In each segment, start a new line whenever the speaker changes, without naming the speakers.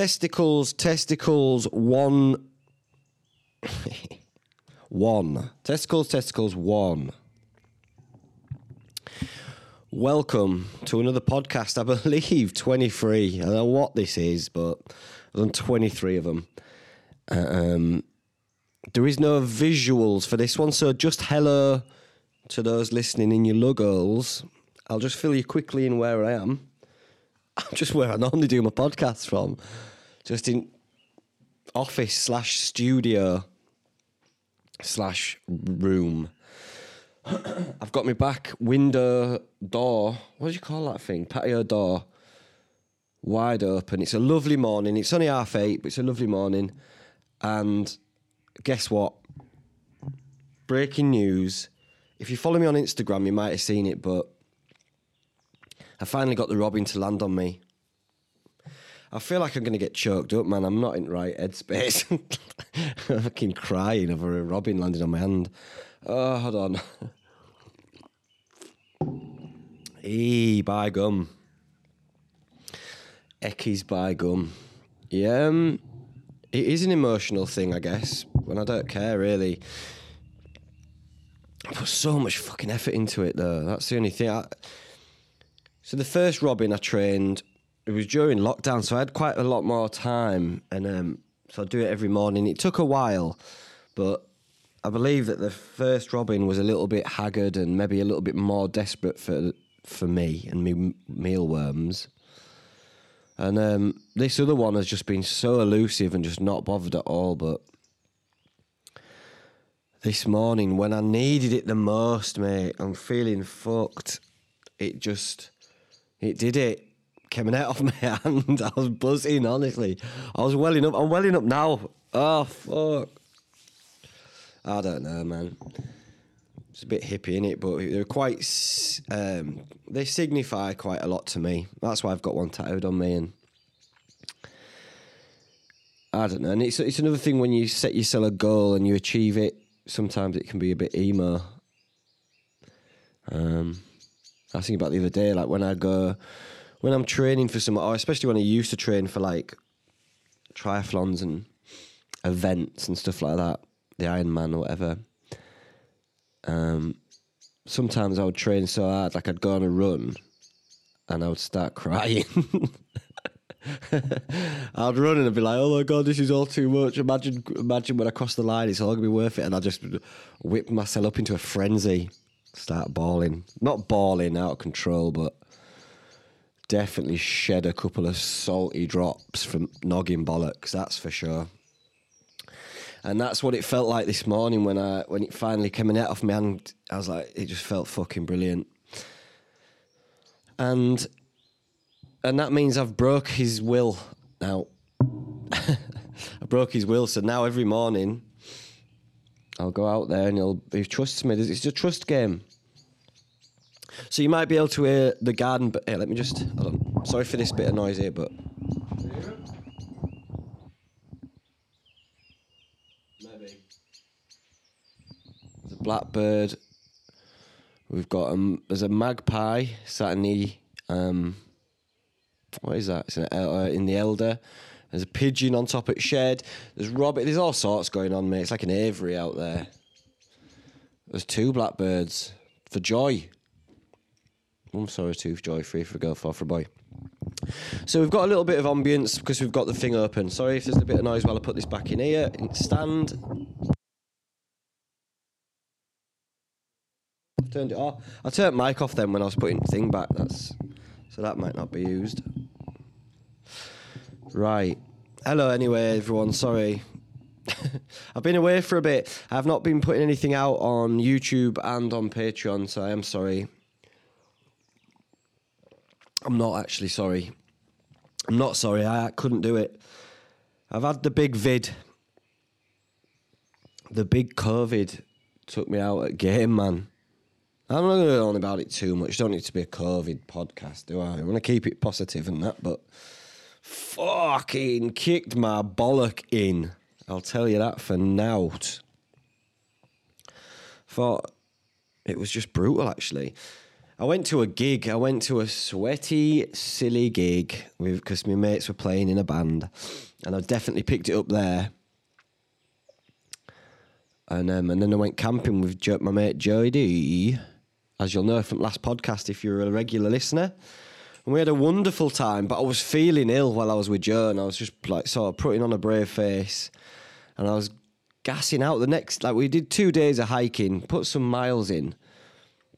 Testicles, testicles, one. one. Testicles, testicles, one. Welcome to another podcast. I believe 23. I don't know what this is, but I've done 23 of them. Um, there is no visuals for this one, so just hello to those listening in your lugos. I'll just fill you quickly in where I am. I'm just where I normally do my podcast from, just in office slash studio slash room. I've got my back window door. What do you call that thing? Patio door. Wide open. It's a lovely morning. It's only half eight, but it's a lovely morning. And guess what? Breaking news. If you follow me on Instagram, you might have seen it, but I finally got the robin to land on me. I feel like I'm going to get choked up, man. I'm not in right headspace. I'm fucking crying over a robin landing on my hand. Oh, hold on. Eee, by gum. Eckies by gum. Yeah, um, it is an emotional thing, I guess. When I don't care, really. I put so much fucking effort into it, though. That's the only thing. I... So the first robin I trained, it was during lockdown, so I had quite a lot more time, and um, so I do it every morning. It took a while, but I believe that the first robin was a little bit haggard and maybe a little bit more desperate for for me and me mealworms. And um, this other one has just been so elusive and just not bothered at all. But this morning, when I needed it the most, mate, I'm feeling fucked. It just, it did it. Came out of my hand. I was buzzing, honestly. I was welling up. I'm welling up now. Oh, fuck. I don't know, man. It's a bit hippie in it, but they're quite. Um, they signify quite a lot to me. That's why I've got one tattooed on me, and I don't know. And it's it's another thing when you set yourself a goal and you achieve it. Sometimes it can be a bit emo. Um, I was thinking about the other day, like when I go, when I'm training for some, or especially when I used to train for like triathlons and events and stuff like that, the Ironman or whatever. Um, sometimes I would train so hard, like I'd go on a run, and I would start crying. I'd run and I'd be like, "Oh my god, this is all too much." Imagine, imagine when I cross the line, it's all gonna be worth it, and I just whip myself up into a frenzy, start bawling, not bawling out of control, but definitely shed a couple of salty drops from noggin bollocks. That's for sure and that's what it felt like this morning when I when it finally came out of my and I was like, it just felt fucking brilliant, and and that means I've broke his will now. I broke his will, so now every morning I'll go out there and he'll he trusts me. It's a trust game. So you might be able to hear the garden. But let me just. Hold on. Sorry for this bit of noise here, but Maybe. There's a blackbird. We've got um, there's a magpie sat in the um, what is that? It's an, uh, in the elder. There's a pigeon on top of shed. There's Robert. There's all sorts going on, mate. It's like an aviary out there. There's two blackbirds for joy. I'm sorry, for joy, three for a girl, four for a boy. So we've got a little bit of ambience because we've got the thing open. Sorry if there's a bit of noise while I put this back in here. Stand. I turned it off. I turned mic off then when I was putting thing back. That's so that might not be used. Right. Hello, anyway, everyone. Sorry. I've been away for a bit. I've not been putting anything out on YouTube and on Patreon, so I am sorry. I'm not actually sorry. I'm not sorry. I couldn't do it. I've had the big vid. The big COVID took me out at game, man. I'm not going to go on about it too much. Don't need to be a COVID podcast, do I? I want to keep it positive and that, but fucking kicked my bollock in. I'll tell you that for now. Thought it was just brutal, actually. I went to a gig. I went to a sweaty, silly gig because my mates were playing in a band, and I definitely picked it up there. And um, and then I went camping with my mate Joey D, as you'll know from last podcast if you're a regular listener. And we had a wonderful time, but I was feeling ill while I was with Joe, and I was just like sort of putting on a brave face, and I was gassing out. The next, like we did two days of hiking, put some miles in,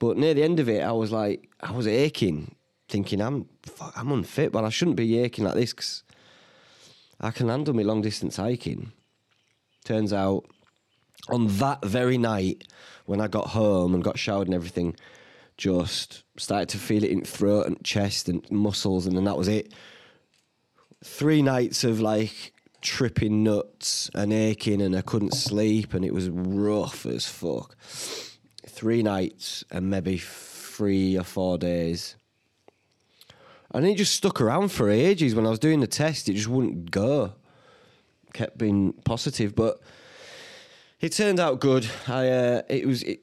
but near the end of it, I was like, I was aching, thinking I'm fuck, I'm unfit, but I shouldn't be aching like this because I can handle me long distance hiking. Turns out on that very night when I got home and got showered and everything, just started to feel it in throat and chest and muscles, and then that was it. Three nights of like tripping nuts and aching, and I couldn't sleep, and it was rough as fuck. Three nights and maybe three or four days. And it just stuck around for ages. When I was doing the test, it just wouldn't go. Kept being positive, but it turned out good. I uh, it was it,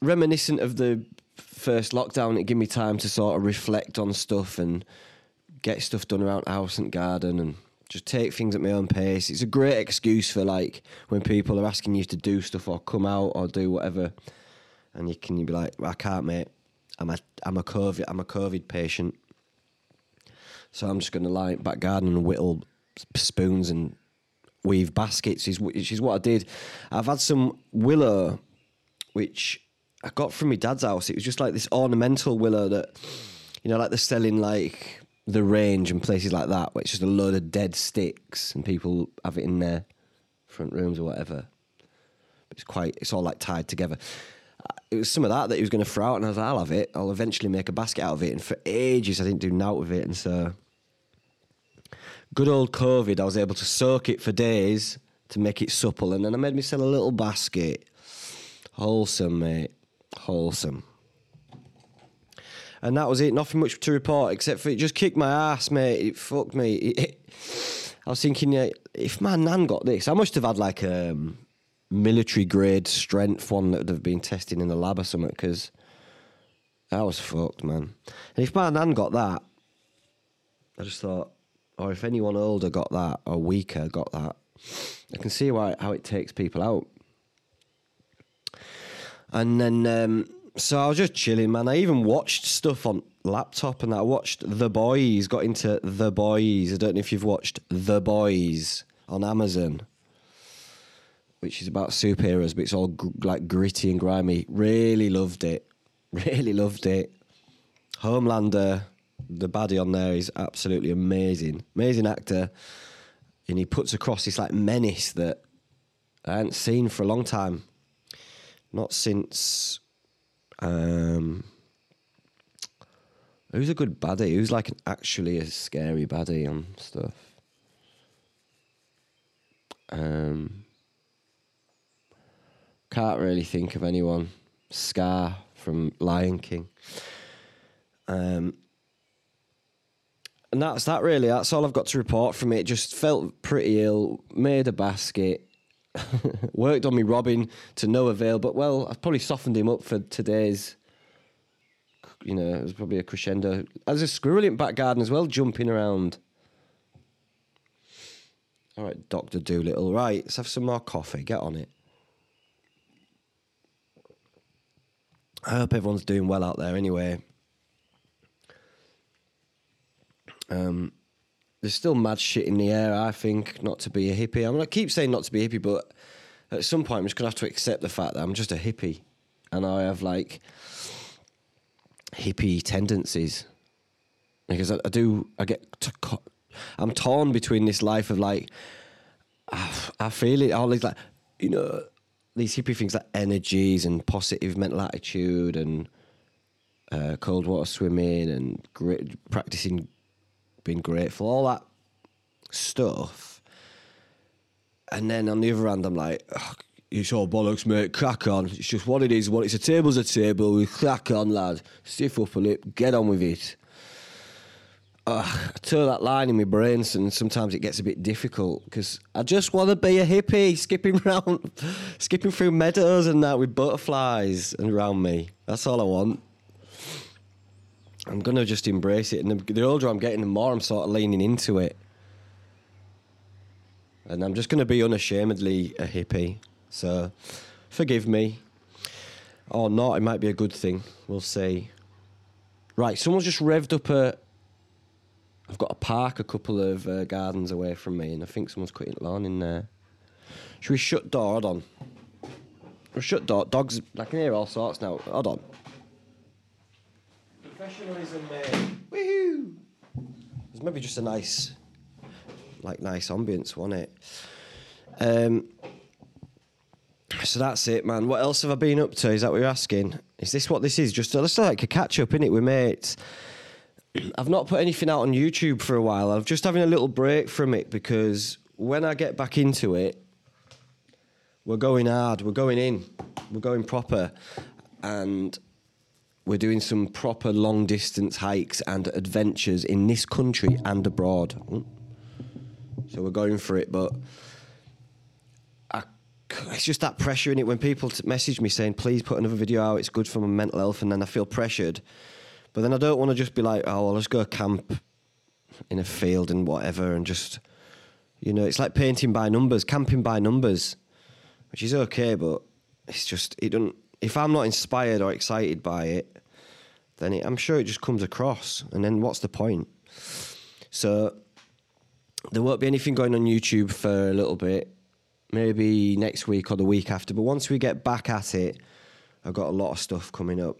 reminiscent of the first lockdown. It gave me time to sort of reflect on stuff and get stuff done around house and garden and just take things at my own pace. It's a great excuse for like when people are asking you to do stuff or come out or do whatever, and you can you be like, I can't, mate. I'm a I'm a COVID I'm a COVID patient, so I'm just going to lie back garden and whittle spoons and weave baskets is which is what I did. I've had some willow, which I got from my dad's house. It was just like this ornamental willow that, you know, like they're selling like the range and places like that, where it's just a load of dead sticks and people have it in their front rooms or whatever. It's quite, it's all like tied together. Uh, it was some of that that he was going to throw out, and I was like, I'll have it. I'll eventually make a basket out of it. And for ages, I didn't do nout with it, and so good old COVID, I was able to soak it for days to make it supple, and then I made myself a little basket. Wholesome, mate. Wholesome. And that was it. Nothing much to report except for it just kicked my ass, mate. It fucked me. I was thinking, yeah, if my nan got this, I must have had like a um, military grade strength one that would have been testing in the lab or something because I was fucked, man. And if my nan got that, I just thought, or if anyone older got that or weaker got that, I can see why how it takes people out. And then, um, so I was just chilling, man. I even watched stuff on laptop, and I watched The Boys. Got into The Boys. I don't know if you've watched The Boys on Amazon, which is about superheroes, but it's all gr- like gritty and grimy. Really loved it. Really loved it. Homelander, the baddie on there is absolutely amazing. Amazing actor. And he puts across this like menace that I hadn't seen for a long time. Not since um who's a good baddie? Who's like an actually a scary baddie and stuff? Um can't really think of anyone. Scar from Lion King. Um and that's that really. That's all I've got to report from it. Just felt pretty ill, made a basket, worked on me Robin to no avail. But well, I've probably softened him up for today's. You know, it was probably a crescendo. There's a squirrel in back garden as well, jumping around. All right, Doctor Dolittle. Right, let's have some more coffee. Get on it. I hope everyone's doing well out there. Anyway. Um, there's still mad shit in the air. I think not to be a hippie. I mean, I keep saying not to be a hippie, but at some point I'm just gonna have to accept the fact that I'm just a hippie, and I have like hippie tendencies because I, I do. I get. To, I'm torn between this life of like. I, I feel it. All these like, you know, these hippie things like energies and positive mental attitude and uh, cold water swimming and great, practicing being grateful, all that stuff. And then on the other hand, I'm like, oh, it's all bollocks, mate. Crack on. It's just what it is. What it's a table's a table. We crack on, lad. Stiff up a lip. Get on with it. Uh, I toe that line in my brain, and sometimes it gets a bit difficult because I just want to be a hippie, skipping around, skipping through meadows and that with butterflies and around me. That's all I want. I'm gonna just embrace it. And the, the older I'm getting, the more I'm sort of leaning into it. And I'm just gonna be unashamedly a hippie. So, forgive me, or not. It might be a good thing. We'll see. Right, someone's just revved up a. I've got a park a couple of uh, gardens away from me, and I think someone's cutting lawn in there. Should we shut door? Hold on. We'll shut door. Dogs. I can hear all sorts now. Hold on. Professionalism, mate. Woohoo! There's maybe just a nice, like, nice ambience, wasn't it? Um. So that's it, man. What else have I been up to? Is that what you're asking? Is this what this is? Just let's like a catch up, innit, with mates. I've not put anything out on YouTube for a while. I'm just having a little break from it because when I get back into it, we're going hard. We're going in. We're going proper, and we're doing some proper long distance hikes and adventures in this country and abroad. Oh. So we're going for it, but I, it's just that pressure in it when people message me saying, "Please put another video out. It's good for my mental health," and then I feel pressured. But then I don't want to just be like, "Oh, well, let's go camp in a field and whatever," and just, you know, it's like painting by numbers, camping by numbers, which is okay, but it's just it doesn't. If I'm not inspired or excited by it, then it, I'm sure it just comes across, and then what's the point? So there won't be anything going on YouTube for a little bit, maybe next week or the week after. But once we get back at it, I've got a lot of stuff coming up.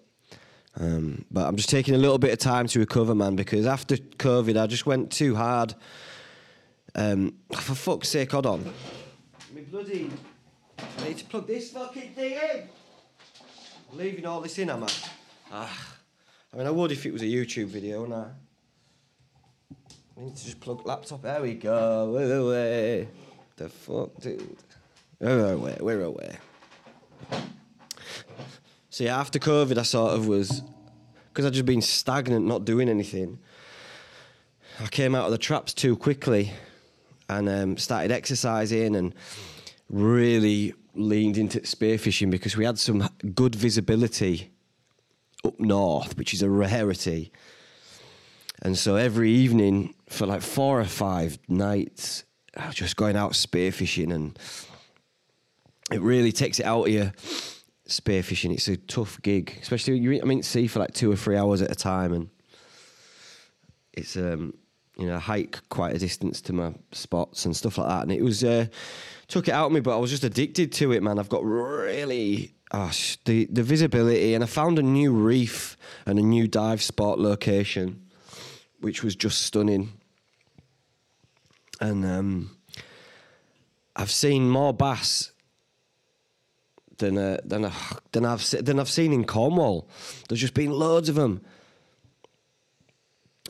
Um, but I'm just taking a little bit of time to recover, man, because after COVID, I just went too hard. Um, for fuck's sake, hold on. Me bloody. I need to plug this fucking thing in. Leaving all this in, am I? Ah. I mean, I would if it was a YouTube video, and I. I need to just plug laptop. There we go. We're away. The fuck, dude. We're away. We're away. Yeah, after COVID, I sort of was because I'd just been stagnant, not doing anything. I came out of the traps too quickly, and um, started exercising and really leaned into spearfishing because we had some good visibility up north, which is a rarity. And so every evening for like four or five nights, I was just going out spearfishing, and it really takes it out of you. Spearfishing, it's a tough gig, especially you. I mean, sea for like two or three hours at a time, and it's um, you know, hike quite a distance to my spots and stuff like that. And it was uh, took it out of me, but I was just addicted to it, man. I've got really oh, the the visibility, and I found a new reef and a new dive spot location, which was just stunning. And um, I've seen more bass than uh, than uh, than I've than I've seen in Cornwall. There's just been loads of them.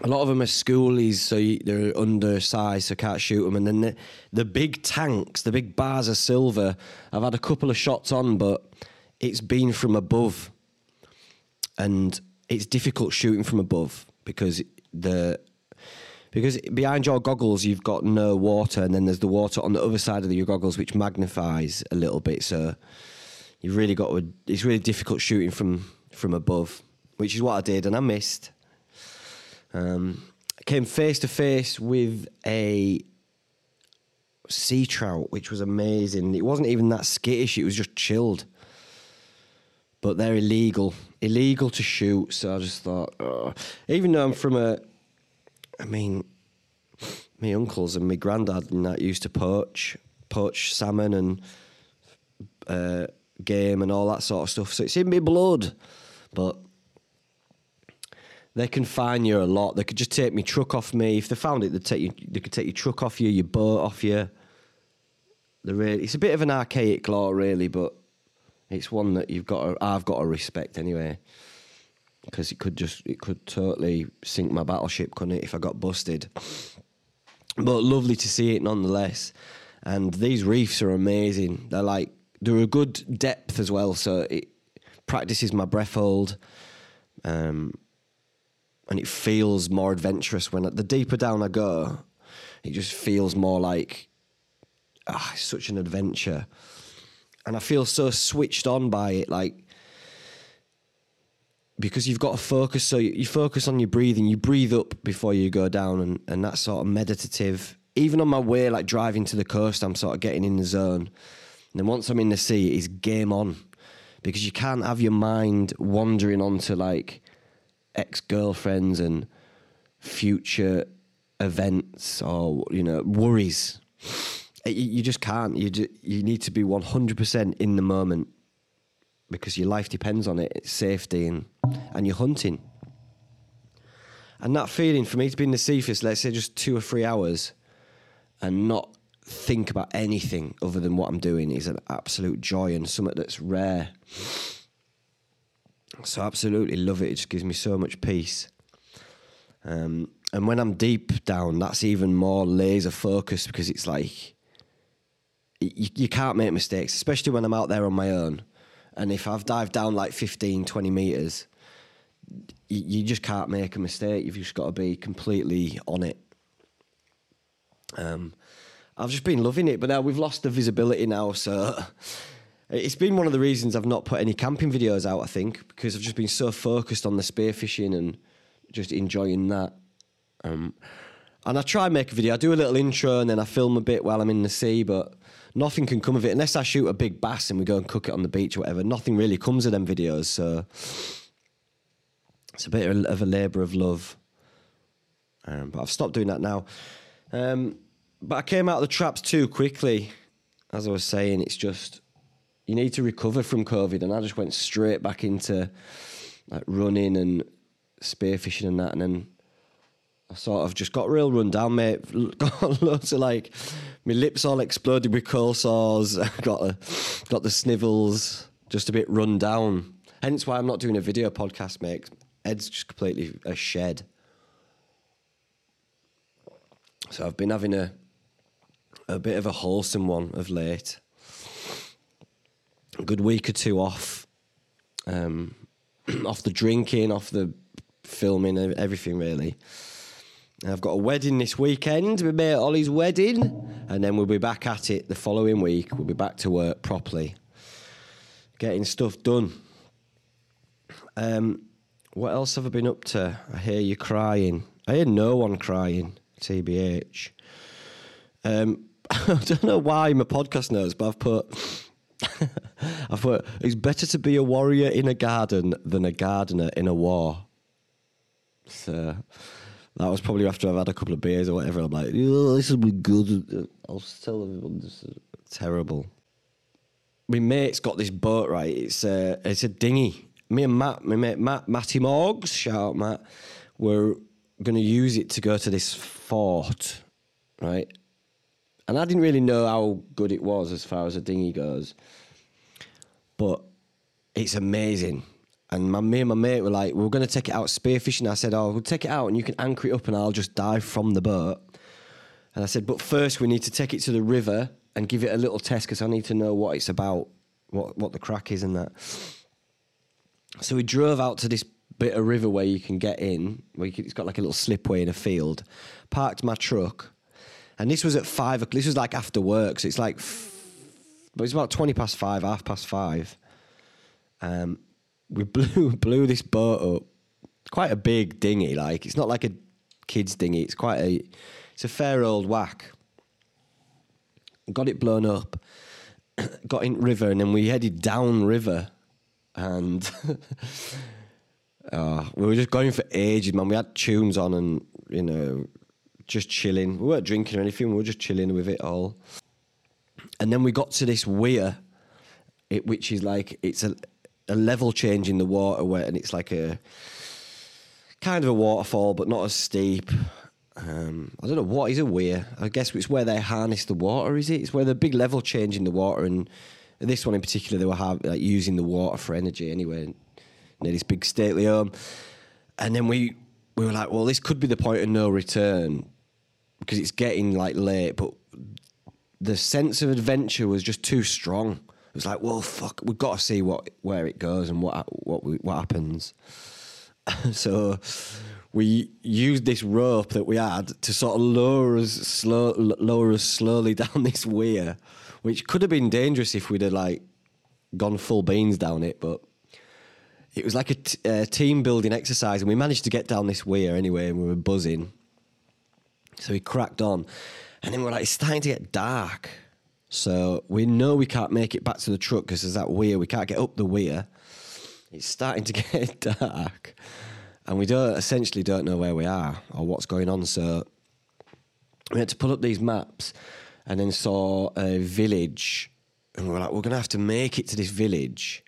A lot of them are schoolies, so you, they're undersized, so can't shoot them. And then the, the big tanks, the big bars of silver, I've had a couple of shots on, but it's been from above, and it's difficult shooting from above because the because behind your goggles you've got no water, and then there's the water on the other side of your goggles which magnifies a little bit. So you've really got to, it's really difficult shooting from from above, which is what I did, and I missed. Um, came face to face with a sea trout, which was amazing. It wasn't even that skittish; it was just chilled. But they're illegal, illegal to shoot. So I just thought, oh. even though I'm from a, I mean, my uncles and my granddad and that used to poach, poach salmon and uh, game and all that sort of stuff. So it's in my blood, but they can fine you a lot. They could just take my truck off me. If they found it, they'd take you. They could take your truck off you, your boat off you. They're really, it's a bit of an archaic law, really, but it's one that you've got. To, I've got to respect anyway, because it could just it could totally sink my battleship, couldn't it, if I got busted? But lovely to see it nonetheless. And these reefs are amazing. They're like they're a good depth as well, so it practices my breath hold. Um, and it feels more adventurous when the deeper down I go, it just feels more like ah, such an adventure, and I feel so switched on by it. Like because you've got to focus. So you, focus on your breathing. You breathe up before you go down, and and that's sort of meditative. Even on my way, like driving to the coast, I'm sort of getting in the zone. And then once I'm in the sea, it's game on because you can't have your mind wandering onto like ex girlfriends and future events or you know worries. You, just can't. You ju- you need to be one hundred percent in the moment because your life depends on it. It's safety and and you're hunting. And that feeling for me to be in the for let's say just two or three hours and not think about anything other than what I'm doing is an absolute joy and something that's rare. So I absolutely love it. It just gives me so much peace. Um, and when I'm deep down, that's even more laser focused because it's like you, you can't make mistakes, especially when I'm out there on my own. And if I've dived down like 15, 20 meters, you, you just can't make a mistake. You've just got to be completely on it. Um, I've just been loving it, but now we've lost the visibility now, so it's been one of the reasons I've not put any camping videos out. I think because I've just been so focused on the spearfishing and just enjoying that. Um, and I try and make a video. I do a little intro and then I film a bit while I'm in the sea, but nothing can come of it unless I shoot a big bass and we go and cook it on the beach or whatever. Nothing really comes of them videos, so it's a bit of a labour of love. Um, but I've stopped doing that now. Um, but I came out of the traps too quickly. As I was saying, it's just you need to recover from COVID, and I just went straight back into like running and spearfishing and that, and then I sort of just got real run down, mate. Got loads of like my lips all exploded with cold sores. got a, got the snivels, just a bit run down. Hence why I'm not doing a video podcast, mate. Ed's just completely a shed. So I've been having a a bit of a wholesome one of late. A good week or two off, um, off the drinking, off the filming, everything really. I've got a wedding this weekend, my mate Ollie's wedding, and then we'll be back at it the following week. We'll be back to work properly, getting stuff done. Um, what else have I been up to? I hear you crying. I hear no one crying. TBH. Um, I don't know why my podcast knows, but I've put. I've put. It's better to be a warrior in a garden than a gardener in a war. So that was probably after I've had a couple of beers or whatever. I'm like, oh, this will be good. I'll tell everyone this is terrible. My mate's got this boat, right? It's a, it's a dinghy. Me and Matt, my mate Matt, Matty Morgs, shout out Matt, we're going to use it to go to this fort, right? And I didn't really know how good it was as far as a dinghy goes. But it's amazing. And my, me and my mate were like, we are going to take it out spearfishing. I said, oh, we'll take it out and you can anchor it up and I'll just dive from the boat. And I said, but first we need to take it to the river and give it a little test because I need to know what it's about, what, what the crack is and that. So we drove out to this bit of river where you can get in, where can, it's got like a little slipway in a field, parked my truck and this was at five. o'clock. This was like after work, so it's like, but it's about twenty past five, half past five. Um, we blew blew this boat up. Quite a big dinghy. Like it's not like a kid's dinghy. It's quite a. It's a fair old whack. Got it blown up. got in river, and then we headed down river, and. Uh, we were just going for ages, man. We had tunes on and, you know, just chilling. We weren't drinking or anything. We were just chilling with it all. And then we got to this weir, it, which is like it's a, a level change in the water, where and it's like a kind of a waterfall, but not as steep. Um, I don't know what is a weir. I guess it's where they harness the water. Is it? It's where the big level change in the water, and this one in particular, they were like, using the water for energy anyway. Near this big stately home, and then we we were like, well, this could be the point of no return because it's getting like late, but the sense of adventure was just too strong. It was like, well, fuck, we've got to see what where it goes and what what what happens. so we used this rope that we had to sort of lower us slow, lower us slowly down this weir, which could have been dangerous if we'd have like gone full beans down it, but it was like a team building exercise, and we managed to get down this weir anyway, and we were buzzing. So we cracked on, and then we're like, it's starting to get dark. So we know we can't make it back to the truck because there's that weir. We can't get up the weir. It's starting to get dark, and we don't essentially don't know where we are or what's going on. So we had to pull up these maps, and then saw a village, and we were like, we're gonna have to make it to this village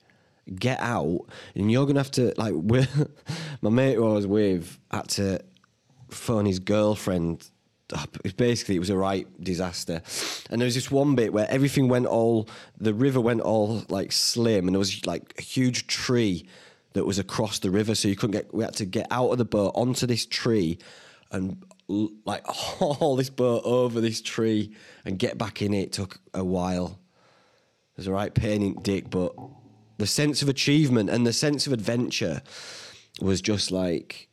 get out, and you're gonna have to like. My mate who I was with had to phone his girlfriend. Basically, it was a right disaster, and there was this one bit where everything went all. The river went all like slim, and there was like a huge tree that was across the river, so you couldn't get. We had to get out of the boat onto this tree, and like haul this boat over this tree and get back in it took a while. It was a right pain in dick, but the sense of achievement and the sense of adventure was just like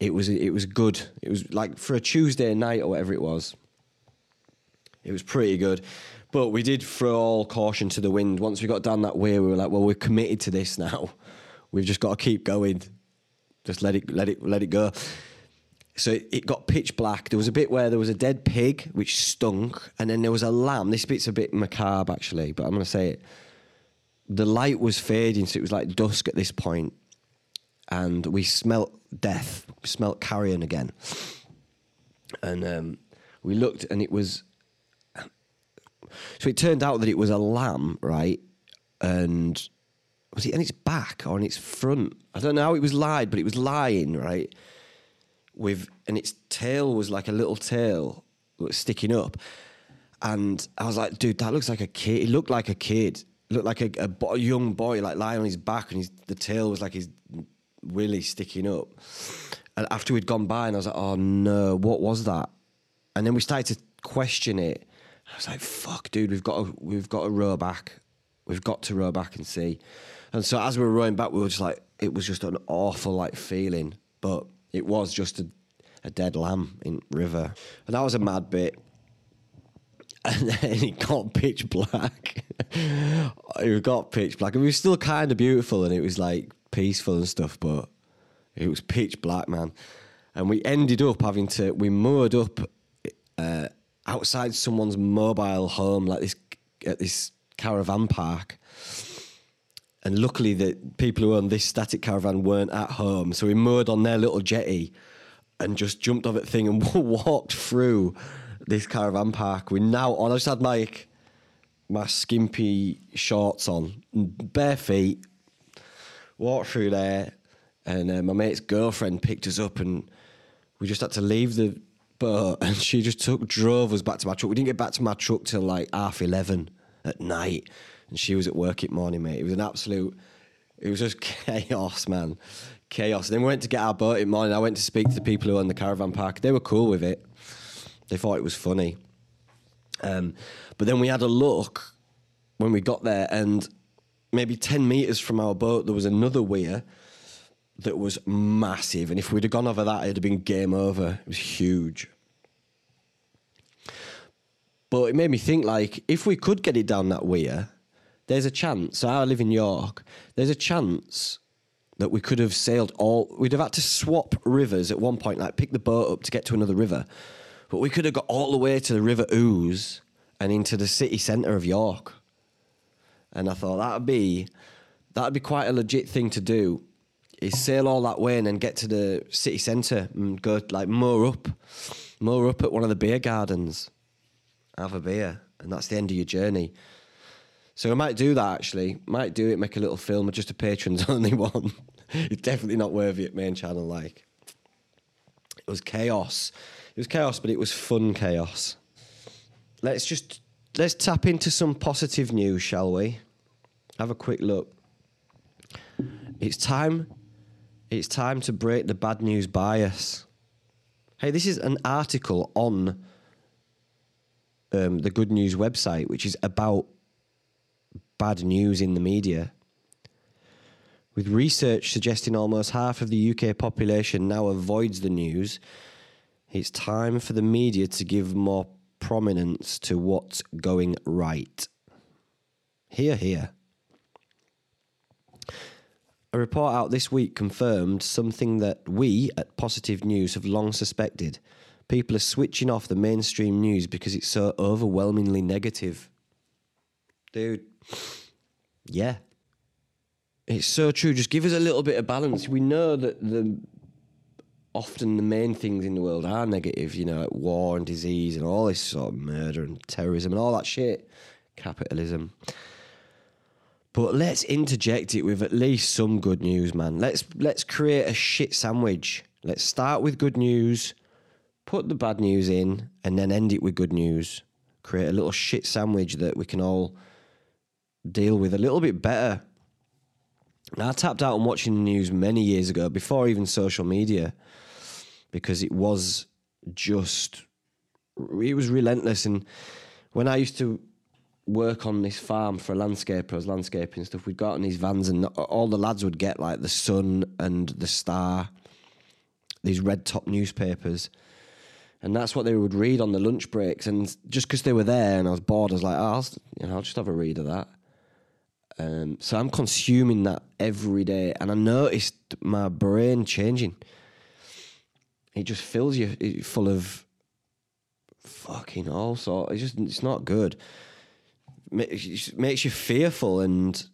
it was it was good. It was like for a Tuesday night or whatever it was. It was pretty good. But we did throw all caution to the wind. Once we got down that way, we were like, well, we're committed to this now. We've just got to keep going. Just let it let it let it go. So it, it got pitch black. There was a bit where there was a dead pig which stunk, and then there was a lamb. This bit's a bit macabre actually, but I'm gonna say it the light was fading, so it was like dusk at this point, and we smelt death, we smelt carrion again, and um, we looked, and it was. So it turned out that it was a lamb, right? And was it on its back or on its front? I don't know how it was lied, but it was lying, right? With and its tail was like a little tail sticking up, and I was like, dude, that looks like a kid. It looked like a kid looked like a, a, a young boy, like lying on his back, and his, the tail was like his willy sticking up. And after we'd gone by, and I was like, "Oh no, what was that?" And then we started to question it. I was like, "Fuck, dude, we've got to, we've got to row back. We've got to row back and see." And so as we were rowing back, we were just like, it was just an awful like feeling, but it was just a, a dead lamb in river, and that was a mad bit and then it got pitch black. it got pitch black. And it was still kind of beautiful and it was like peaceful and stuff, but it was pitch black, man. And we ended up having to, we moored up uh, outside someone's mobile home, like this, at this caravan park. And luckily, the people who owned this static caravan weren't at home. So we moored on their little jetty and just jumped off that thing and walked through this caravan park. We now on. I just had my my skimpy shorts on, bare feet. Walked through there, and uh, my mate's girlfriend picked us up, and we just had to leave the boat, and she just took drove us back to my truck. We didn't get back to my truck till like half eleven at night, and she was at work at morning, mate. It was an absolute. It was just chaos, man. Chaos. And then we went to get our boat in morning. I went to speak to the people who own the caravan park. They were cool with it. They thought it was funny. Um, but then we had a look when we got there, and maybe 10 metres from our boat, there was another weir that was massive. And if we'd have gone over that, it'd have been game over. It was huge. But it made me think like, if we could get it down that weir, there's a chance. So I live in York. There's a chance that we could have sailed all. We'd have had to swap rivers at one point, like pick the boat up to get to another river. But we could have got all the way to the River Ouse and into the city centre of York. And I thought that'd be that'd be quite a legit thing to do. Is sail all that way and then get to the city centre and go like moor up, moor up at one of the beer gardens, have a beer, and that's the end of your journey. So I might do that actually. Might do it, make a little film, just a patrons only one. it's definitely not worthy at main channel. Like it was chaos. It was chaos, but it was fun chaos. Let's just let's tap into some positive news, shall we? Have a quick look. It's time. It's time to break the bad news bias. Hey, this is an article on um, the Good News website, which is about bad news in the media. With research suggesting almost half of the UK population now avoids the news, it's time for the media to give more prominence to what's going right. Here, here. A report out this week confirmed something that we at Positive News have long suspected. People are switching off the mainstream news because it's so overwhelmingly negative. Dude, yeah. It's so true. Just give us a little bit of balance. We know that the often the main things in the world are negative, you know, like war and disease and all this sort of murder and terrorism and all that shit. Capitalism. But let's interject it with at least some good news, man. Let's let's create a shit sandwich. Let's start with good news, put the bad news in, and then end it with good news. Create a little shit sandwich that we can all deal with a little bit better. Now, I tapped out on watching the news many years ago, before even social media, because it was just, it was relentless. And when I used to work on this farm for a landscaper, as landscaping stuff, we'd go out in these vans and all the lads would get like the Sun and the Star, these red top newspapers. And that's what they would read on the lunch breaks. And just because they were there and I was bored, I was like, oh, I'll, you know, I'll just have a read of that. Um, so I'm consuming that every day, and I noticed my brain changing. It just fills you full of fucking all sorts. It's just it's not good. Makes you fearful, and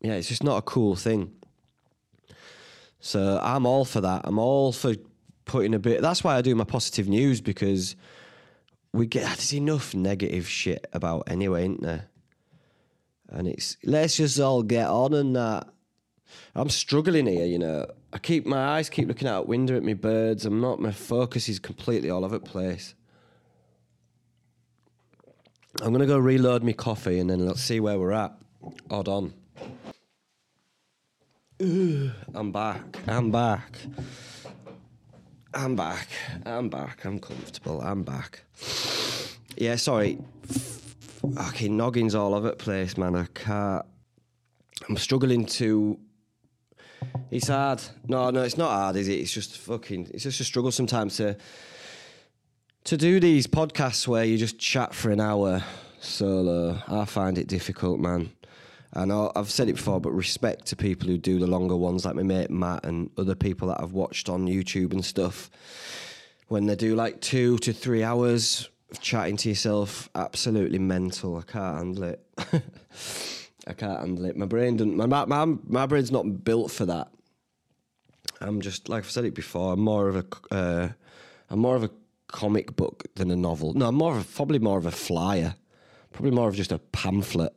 yeah, it's just not a cool thing. So I'm all for that. I'm all for putting a bit. That's why I do my positive news because we get there's enough negative shit about anyway, isn't there? and it's let's just all get on and that. I'm struggling here, you know. I keep my eyes keep looking out window at me birds. I'm not. My focus is completely all over the place. I'm gonna go reload my coffee and then let's see where we're at. Hold on. I'm back. I'm back. I'm back. I'm back. I'm comfortable. I'm back. Yeah, sorry fucking noggins all over the place, man. I can't. I'm struggling to. It's hard. No, no, it's not hard, is it? It's just fucking. It's just a struggle sometimes to to do these podcasts where you just chat for an hour solo. I find it difficult, man. And I've said it before, but respect to people who do the longer ones, like my mate Matt and other people that I've watched on YouTube and stuff. When they do like two to three hours, of chatting to yourself, absolutely mental. I can't handle it. I can't handle it. My brain doesn't. My, my my brain's not built for that. I'm just like I've said it before. I'm more of a uh, I'm more of a comic book than a novel. No, I'm more of a, probably more of a flyer. Probably more of just a pamphlet,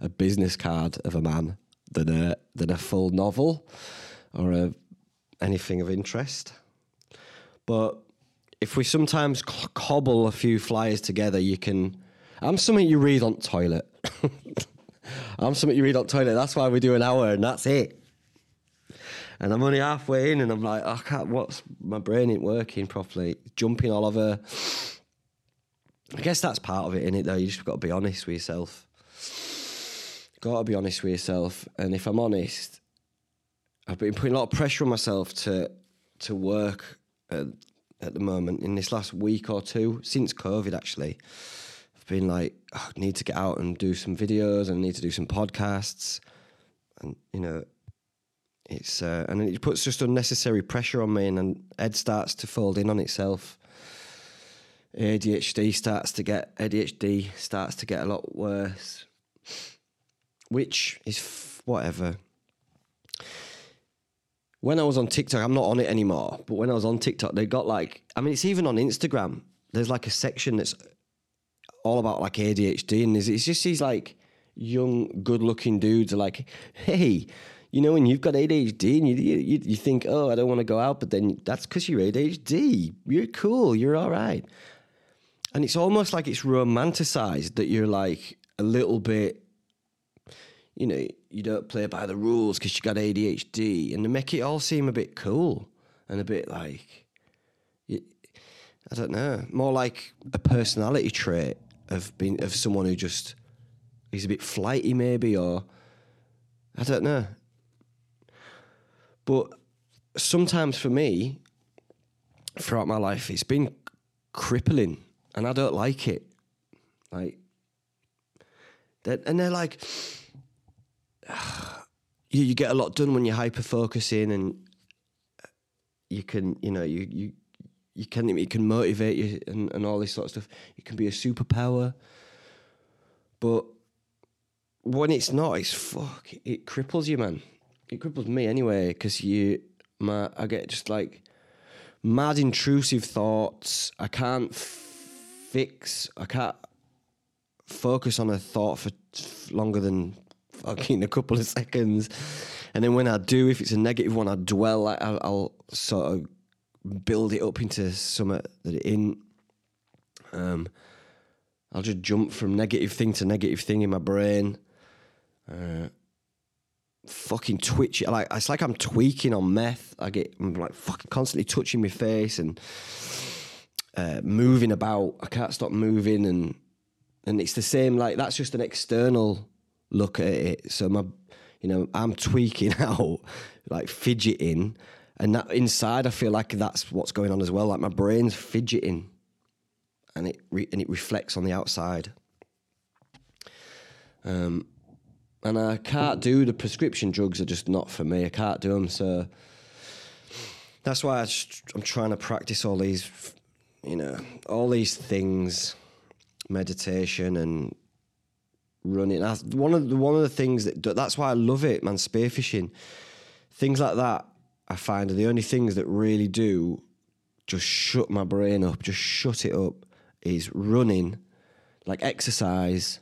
a business card of a man than a than a full novel or a anything of interest. But if we sometimes cobble a few flyers together, you can. I'm something you read on toilet. I'm something you read on toilet. That's why we do an hour, and that's it. And I'm only halfway in, and I'm like, I can't. What's my brain ain't working properly? Jumping all over. I guess that's part of it, in it though. You just got to be honest with yourself. Got to be honest with yourself, and if I'm honest, I've been putting a lot of pressure on myself to to work at the moment in this last week or two since COVID. Actually, I've been like, oh, I need to get out and do some videos, and I need to do some podcasts, and you know, it's uh, and it puts just unnecessary pressure on me, and then Ed starts to fold in on itself. ADHD starts to get ADHD starts to get a lot worse, which is f- whatever when I was on TikTok, I'm not on it anymore, but when I was on TikTok, they got like, I mean, it's even on Instagram. There's like a section that's all about like ADHD, and it's just these like young, good looking dudes are like, hey, you know, when you've got ADHD and you, you, you think, oh, I don't want to go out, but then that's because you're ADHD. You're cool. You're all right. And it's almost like it's romanticized that you're like a little bit you know, you don't play by the rules because you got ADHD, and they make it all seem a bit cool and a bit like, I don't know, more like a personality trait of being of someone who just is a bit flighty, maybe, or I don't know. But sometimes for me, throughout my life, it's been crippling, and I don't like it. Like, and they're like you, you get a lot done when you're hyper focusing and you can, you know, you you you can it can motivate you and, and all this sort of stuff. It can be a superpower, but when it's not, it's fuck. It cripples you, man. It cripples me anyway because you, my, I get just like mad intrusive thoughts. I can't fix. I can't focus on a thought for longer than fucking a couple of seconds. And then when I do, if it's a negative one, I dwell. Like I'll, I'll sort of build it up into something that it in. Um, I'll just jump from negative thing to negative thing in my brain. Uh, fucking twitch. Like it's like I'm tweaking on meth. I get I'm like fucking constantly touching my face and uh, moving about. I can't stop moving and and it's the same. Like that's just an external look at it. So my, you know, I'm tweaking out, like fidgeting, and that inside I feel like that's what's going on as well. Like my brain's fidgeting, and it re- and it reflects on the outside. Um, and I can't do the prescription drugs are just not for me. I can't do them, so that's why I am trying to practice all these, you know, all these things, meditation and running. That's one of the one of the things that that's why I love it, man. Spearfishing, things like that. I find are the only things that really do just shut my brain up, just shut it up. Is running, like exercise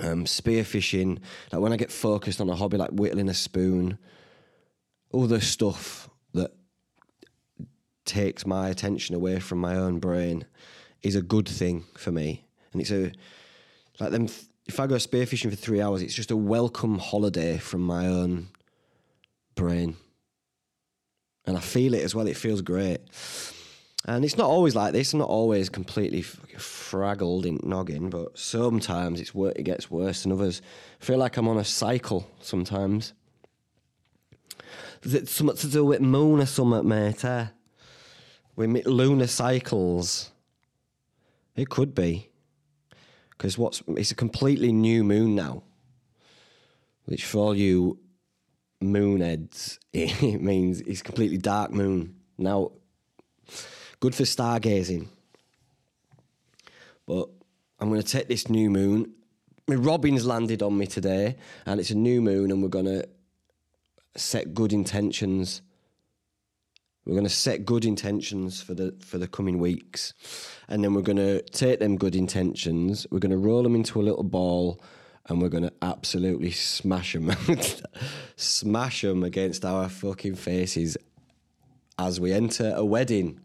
um, spearfishing. Like when I get focused on a hobby like whittling a spoon, other stuff that takes my attention away from my own brain is a good thing for me. And it's a like them. If I go spearfishing for three hours, it's just a welcome holiday from my own brain, and I feel it as well. It feels great. And it's not always like this. I'm not always completely fraggled in noggin, but sometimes it's wor- it gets worse than others. I feel like I'm on a cycle sometimes. Is it something to do with moon or something, mate? Eh? With lunar cycles. It could be. Because what's it's a completely new moon now. Which for all you moonheads, it means it's completely dark moon. Now Good for stargazing. But I'm going to take this new moon. My Robin's landed on me today, and it's a new moon, and we're going to set good intentions. We're going to set good intentions for the for the coming weeks, and then we're going to take them good intentions. We're going to roll them into a little ball, and we're going to absolutely smash them, smash them against our fucking faces as we enter a wedding.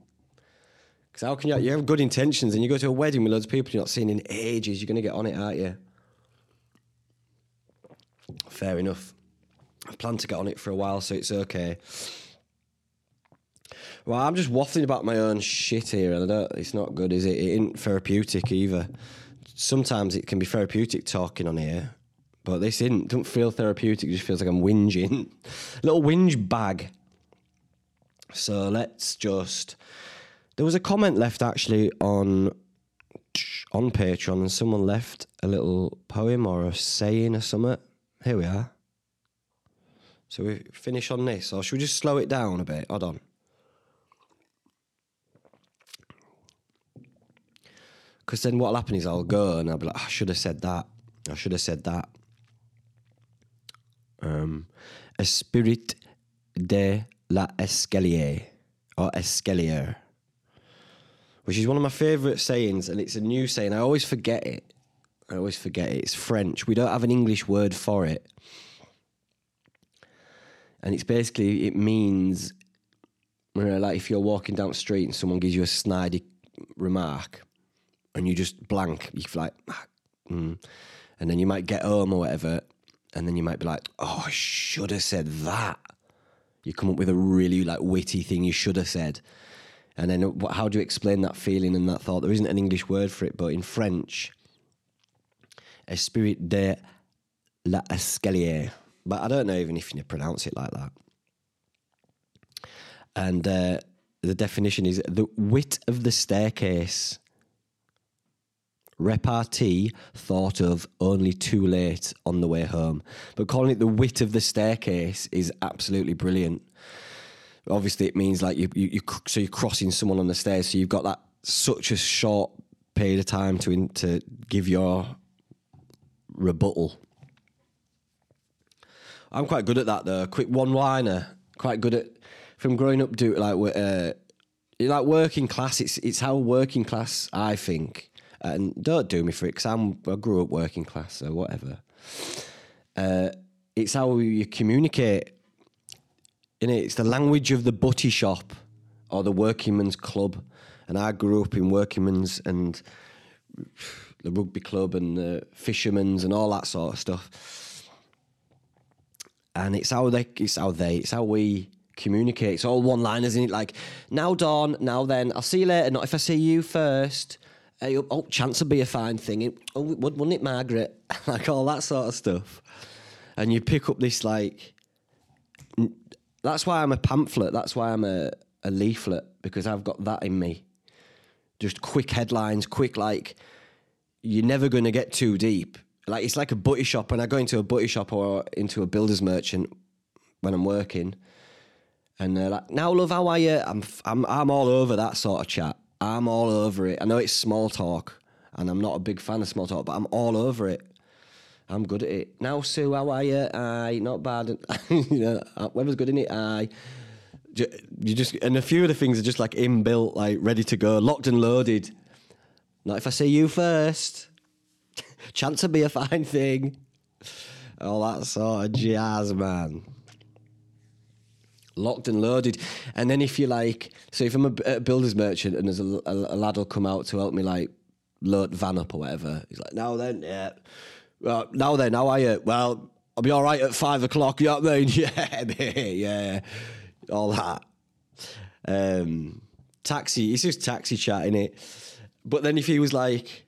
Because how can you, you have good intentions and you go to a wedding with loads of people you're not seeing in ages, you're going to get on it, aren't you? Fair enough. I've planned to get on it for a while, so it's okay. Well, I'm just waffling about my own shit here, and I don't, it's not good, is it? It isn't therapeutic either. Sometimes it can be therapeutic talking on here, but this isn't. Don't feel therapeutic. It just feels like I'm whinging. Little whinge bag. So let's just there was a comment left actually on on Patreon, and someone left a little poem or a saying or something. Here we are. So we finish on this, or should we just slow it down a bit? Hold on. Because then what'll happen is I'll go and I'll be like, I should have said that. I should have said that. Um, Esprit de la escalier or escalier which is one of my favourite sayings, and it's a new saying. I always forget it. I always forget it. It's French. We don't have an English word for it. And it's basically, it means, you know, like if you're walking down the street and someone gives you a snidey remark and you just blank, you feel like, ah, mm. and then you might get home or whatever, and then you might be like, oh, I should have said that. You come up with a really like witty thing you should have said. And then how do you explain that feeling and that thought? There isn't an English word for it, but in French, esprit de l'escalier. But I don't know even if you pronounce it like that. And uh, the definition is the wit of the staircase repartee thought of only too late on the way home. But calling it the wit of the staircase is absolutely brilliant. Obviously, it means like you, you, you so you're crossing someone on the stairs, so you've got that such a short period of time to in, to give your rebuttal. I'm quite good at that though. Quick one liner. Quite good at from growing up. Do like uh, like working class. It's it's how working class I think. And don't do me for it because I'm I grew up working class, so whatever. Uh, it's how you communicate. In it, it's the language of the butty shop or the workingman's club. And I grew up in workingman's and the rugby club and the fishermen's and all that sort of stuff. And it's how they, it's how they, it's how we communicate. It's all one liners in it. Like now, Dawn. Now then, I'll see you later. Not if I see you first. Hey, oh, oh chance would be a fine thing. Oh, wouldn't it, Margaret? like all that sort of stuff. And you pick up this like. That's why I'm a pamphlet. That's why I'm a, a leaflet because I've got that in me. Just quick headlines, quick like. You're never going to get too deep. Like it's like a butty shop. When I go into a butty shop or into a builder's merchant when I'm working, and they're like, "Now, love, how are you?" I'm, I'm, I'm all over that sort of chat. I'm all over it. I know it's small talk, and I'm not a big fan of small talk, but I'm all over it. I'm good at it. Now, Sue, how are you? Aye, not bad. you know, uh, weather's good in it. Aye. You just and a few of the things are just like inbuilt, like ready to go, locked and loaded. Not if I see you first. Chance to be a fine thing. All that sort of jazz, man locked and loaded. And then if you like, so if I'm a, a builder's merchant and there's a, a, a, lad will come out to help me like load van up or whatever, he's like, now then, yeah. Well, now then, how are you? Well, I'll be all right at five o'clock, you know what I mean? Yeah, yeah, all that. Um, taxi, it's just taxi chatting it. But then if he was like,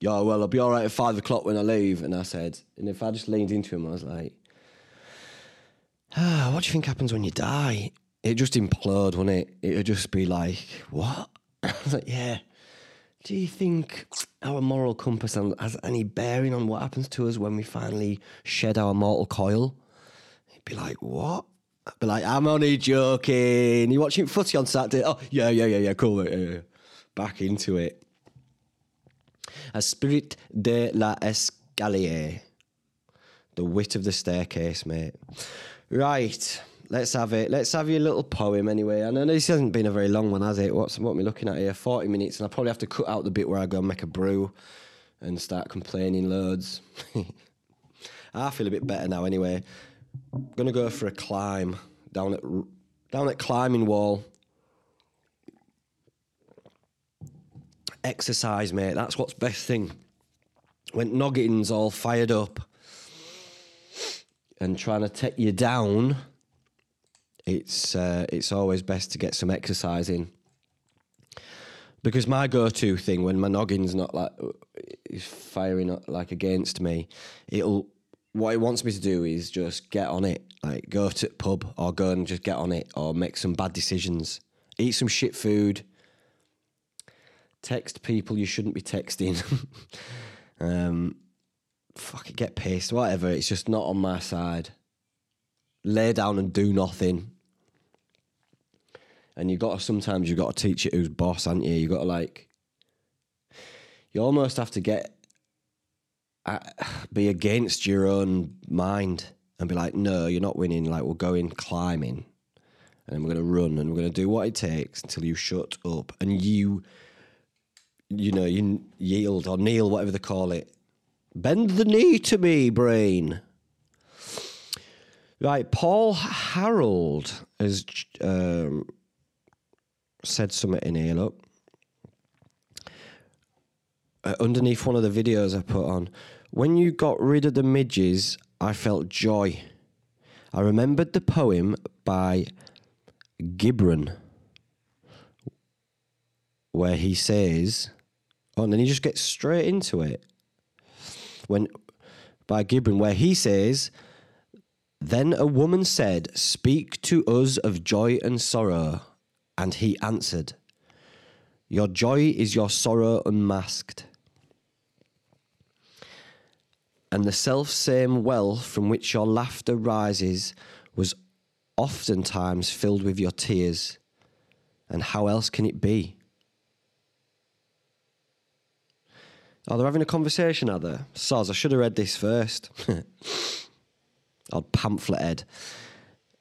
yeah, well, I'll be all right at five o'clock when I leave. And I said, and if I just leaned into him, I was like, ah, what do you think happens when you die? It'd just implode, wouldn't it? It'd just be like, what? I was like, yeah. Do you think our moral compass has any bearing on what happens to us when we finally shed our mortal coil? He'd be like, what? I'd be like, I'm only joking. You watching footy on Saturday? Oh, yeah, yeah, yeah, yeah, cool. Yeah, yeah. Back into it. Esprit de la escalier. The wit of the staircase, mate. Right, let's have it. Let's have your little poem anyway. I know this hasn't been a very long one, has it? What's what we looking at here? Forty minutes, and I probably have to cut out the bit where I go and make a brew and start complaining loads. I feel a bit better now anyway. I'm gonna go for a climb down at down at climbing wall. Exercise, mate. That's what's best thing. When noggin's all fired up and trying to take you down, it's uh, it's always best to get some exercise in. Because my go-to thing when my noggin's not like is firing up like against me, it'll what it wants me to do is just get on it, like go to pub or go and just get on it or make some bad decisions, eat some shit food, text people you shouldn't be texting. um, fuck it, get pissed, whatever. It's just not on my side. Lay down and do nothing. And you got to sometimes you got to teach it who's boss, aren't you? You got to like, you almost have to get uh, be against your own mind and be like, no, you're not winning. Like we're going climbing, and we're going to run and we're going to do what it takes until you shut up and you, you know, you yield or kneel, whatever they call it Bend the knee to me, brain. Right, Paul Harold has um, said something in here. Look, uh, underneath one of the videos I put on, when you got rid of the midges, I felt joy. I remembered the poem by Gibran, where he says, "Oh, and then he just gets straight into it." when by Gibran, where he says, then a woman said, Speak to us of joy and sorrow. And he answered, Your joy is your sorrow unmasked. And the self same well from which your laughter rises was oftentimes filled with your tears. And how else can it be? Are oh, they having a conversation, are they? Soz, I should have read this first. Odd pamphlet head.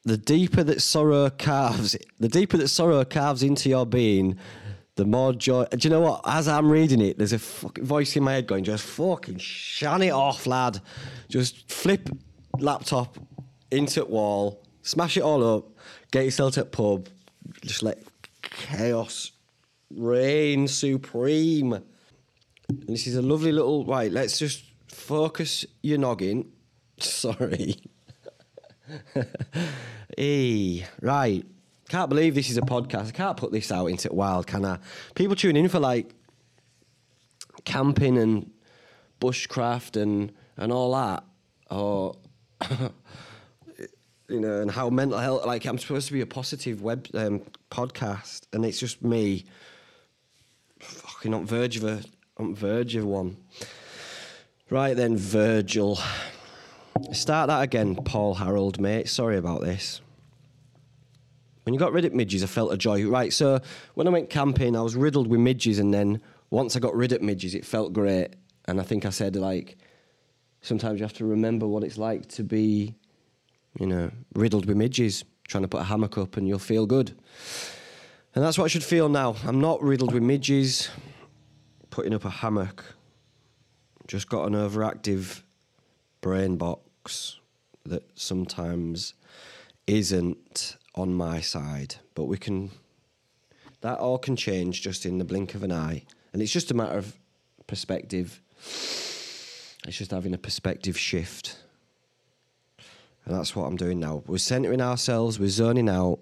The deeper that sorrow carves, the deeper that sorrow carves into your being, the more joy. Do you know what? As I'm reading it, there's a fucking voice in my head going, "Just fucking shan it off, lad. Just flip laptop into wall, smash it all up, get yourself to a pub, just let chaos reign supreme." And this is a lovely little right. Let's just focus your noggin. Sorry. hey, right. Can't believe this is a podcast. I can't put this out into the wild, can I? People tune in for like camping and bushcraft and and all that, or you know, and how mental health. Like I'm supposed to be a positive web um, podcast, and it's just me, fucking on verge of a on verge of one. Right then, Virgil. Start that again, Paul Harold, mate. Sorry about this. When you got rid of midges, I felt a joy. Right, so when I went camping, I was riddled with midges, and then once I got rid of midges, it felt great. And I think I said, like, sometimes you have to remember what it's like to be, you know, riddled with midges, trying to put a hammock up, and you'll feel good. And that's what I should feel now. I'm not riddled with midges, putting up a hammock. Just got an overactive brain box that sometimes isn't on my side, but we can. That all can change just in the blink of an eye, and it's just a matter of perspective. It's just having a perspective shift. And that's what I'm doing now. We're centering ourselves, we're zoning out.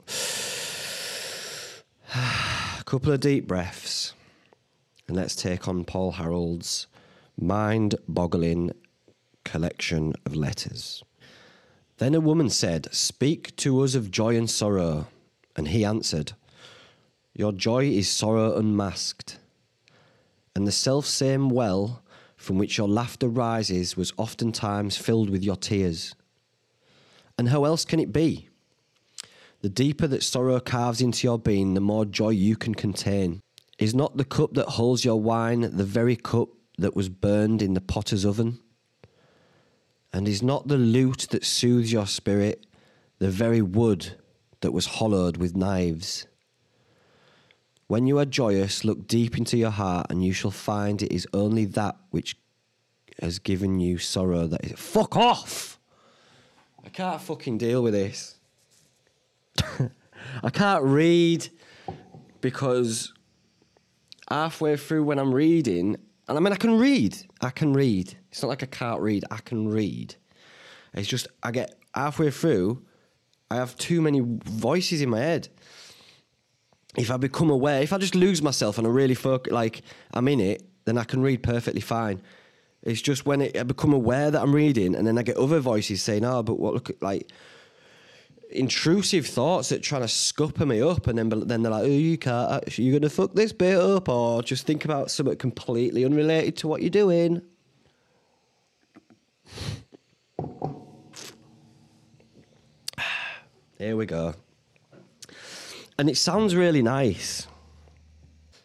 a couple of deep breaths. And let's take on Paul Harold's mind boggling collection of letters. Then a woman said, Speak to us of joy and sorrow. And he answered, Your joy is sorrow unmasked. And the self same well from which your laughter rises was oftentimes filled with your tears. And how else can it be? The deeper that sorrow carves into your being, the more joy you can contain. Is not the cup that holds your wine the very cup that was burned in the potter's oven? And is not the lute that soothes your spirit the very wood that was hollowed with knives? When you are joyous, look deep into your heart, and you shall find it is only that which has given you sorrow that is. Fuck off! I can't fucking deal with this. I can't read because halfway through when I'm reading, and I mean, I can read. I can read. It's not like I can't read. I can read. It's just I get halfway through, I have too many voices in my head. If I become aware, if I just lose myself and I really focus, like I'm in it, then I can read perfectly fine. It's just when it, I become aware that I'm reading, and then I get other voices saying, "Oh, but what look like." Intrusive thoughts that trying to scupper me up, and then then they're like, "Oh, you can't. You're gonna fuck this bit up," or just think about something completely unrelated to what you're doing. Here we go. And it sounds really nice.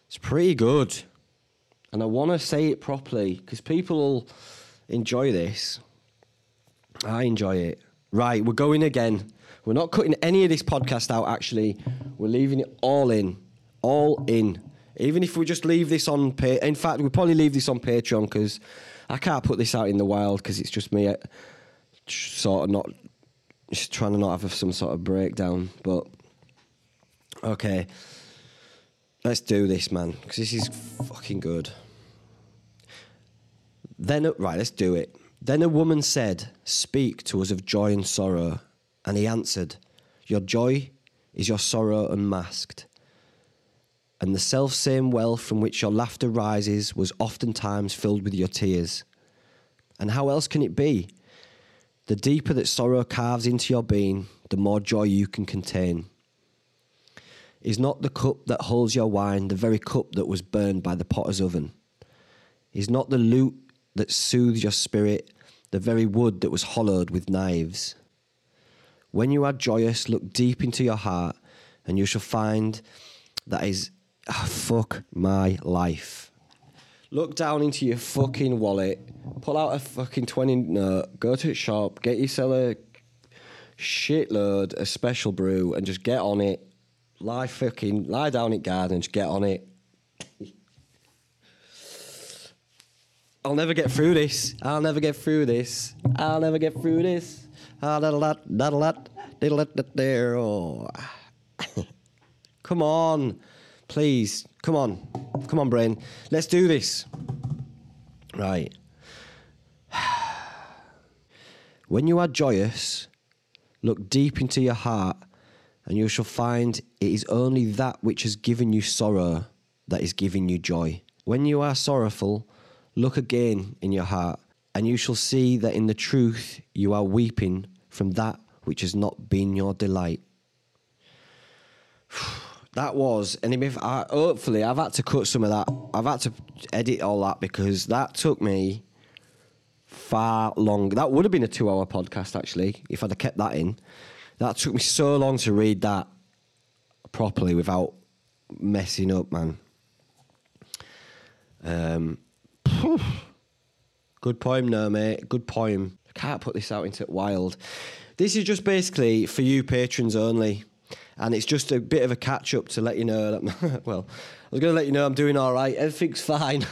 It's pretty good. And I want to say it properly because people will enjoy this. I enjoy it. Right, we're going again. We're not cutting any of this podcast out, actually. We're leaving it all in. All in. Even if we just leave this on pay, in fact, we'll probably leave this on Patreon because I can't put this out in the wild because it's just me uh, sort of not just trying to not have some sort of breakdown. But okay, let's do this, man, because this is fucking good. Then, right, let's do it. Then a woman said, Speak to us of joy and sorrow. And he answered, Your joy is your sorrow unmasked. And the self same well from which your laughter rises was oftentimes filled with your tears. And how else can it be? The deeper that sorrow carves into your being, the more joy you can contain. Is not the cup that holds your wine the very cup that was burned by the potter's oven? Is not the lute that soothes your spirit the very wood that was hollowed with knives. When you are joyous, look deep into your heart, and you shall find that is oh, fuck my life. Look down into your fucking wallet, pull out a fucking 20 note, go to the shop, get yourself a shitload of special brew, and just get on it. Lie fucking, lie down in garden just get on it. I'll never get through this. I'll never get through this. I'll never get through this. Ah, there. Oh. Come on, please. Come on, come on, brain. Let's do this. Right. When you are joyous, look deep into your heart, and you shall find it is only that which has given you sorrow that is giving you joy. When you are sorrowful, look again in your heart, and you shall see that in the truth you are weeping from that which has not been your delight. That was, and if I, hopefully I've had to cut some of that. I've had to edit all that because that took me far long. That would have been a two-hour podcast actually if I'd have kept that in. That took me so long to read that properly without messing up, man. Um, good poem, no mate. Good poem. I can't put this out into wild. This is just basically for you patrons only and it's just a bit of a catch up to let you know that. well, I was going to let you know I'm doing all right. Everything's fine.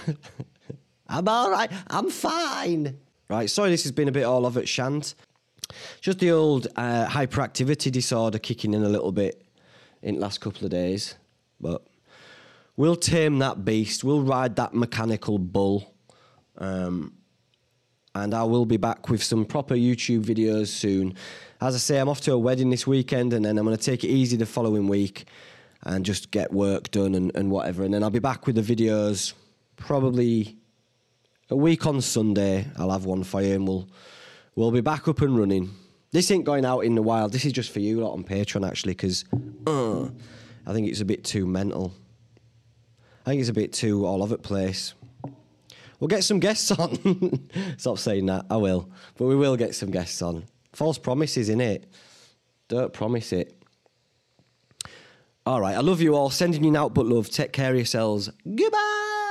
I'm all right. I'm fine. Right. Sorry, this has been a bit all over at Shant. Just the old uh, hyperactivity disorder kicking in a little bit in the last couple of days, but we'll tame that beast. We'll ride that mechanical bull. Um, and I will be back with some proper YouTube videos soon. As I say, I'm off to a wedding this weekend, and then I'm going to take it easy the following week and just get work done and, and whatever. And then I'll be back with the videos probably a week on Sunday. I'll have one for you, and we'll we'll be back up and running. This ain't going out in the wild. This is just for you lot on Patreon, actually, because uh, I think it's a bit too mental. I think it's a bit too all over the place. We'll get some guests on. Stop saying that. I will. But we will get some guests on. False promises, in it. Don't promise it. All right. I love you all. Sending you out but love. Take care of yourselves. Goodbye.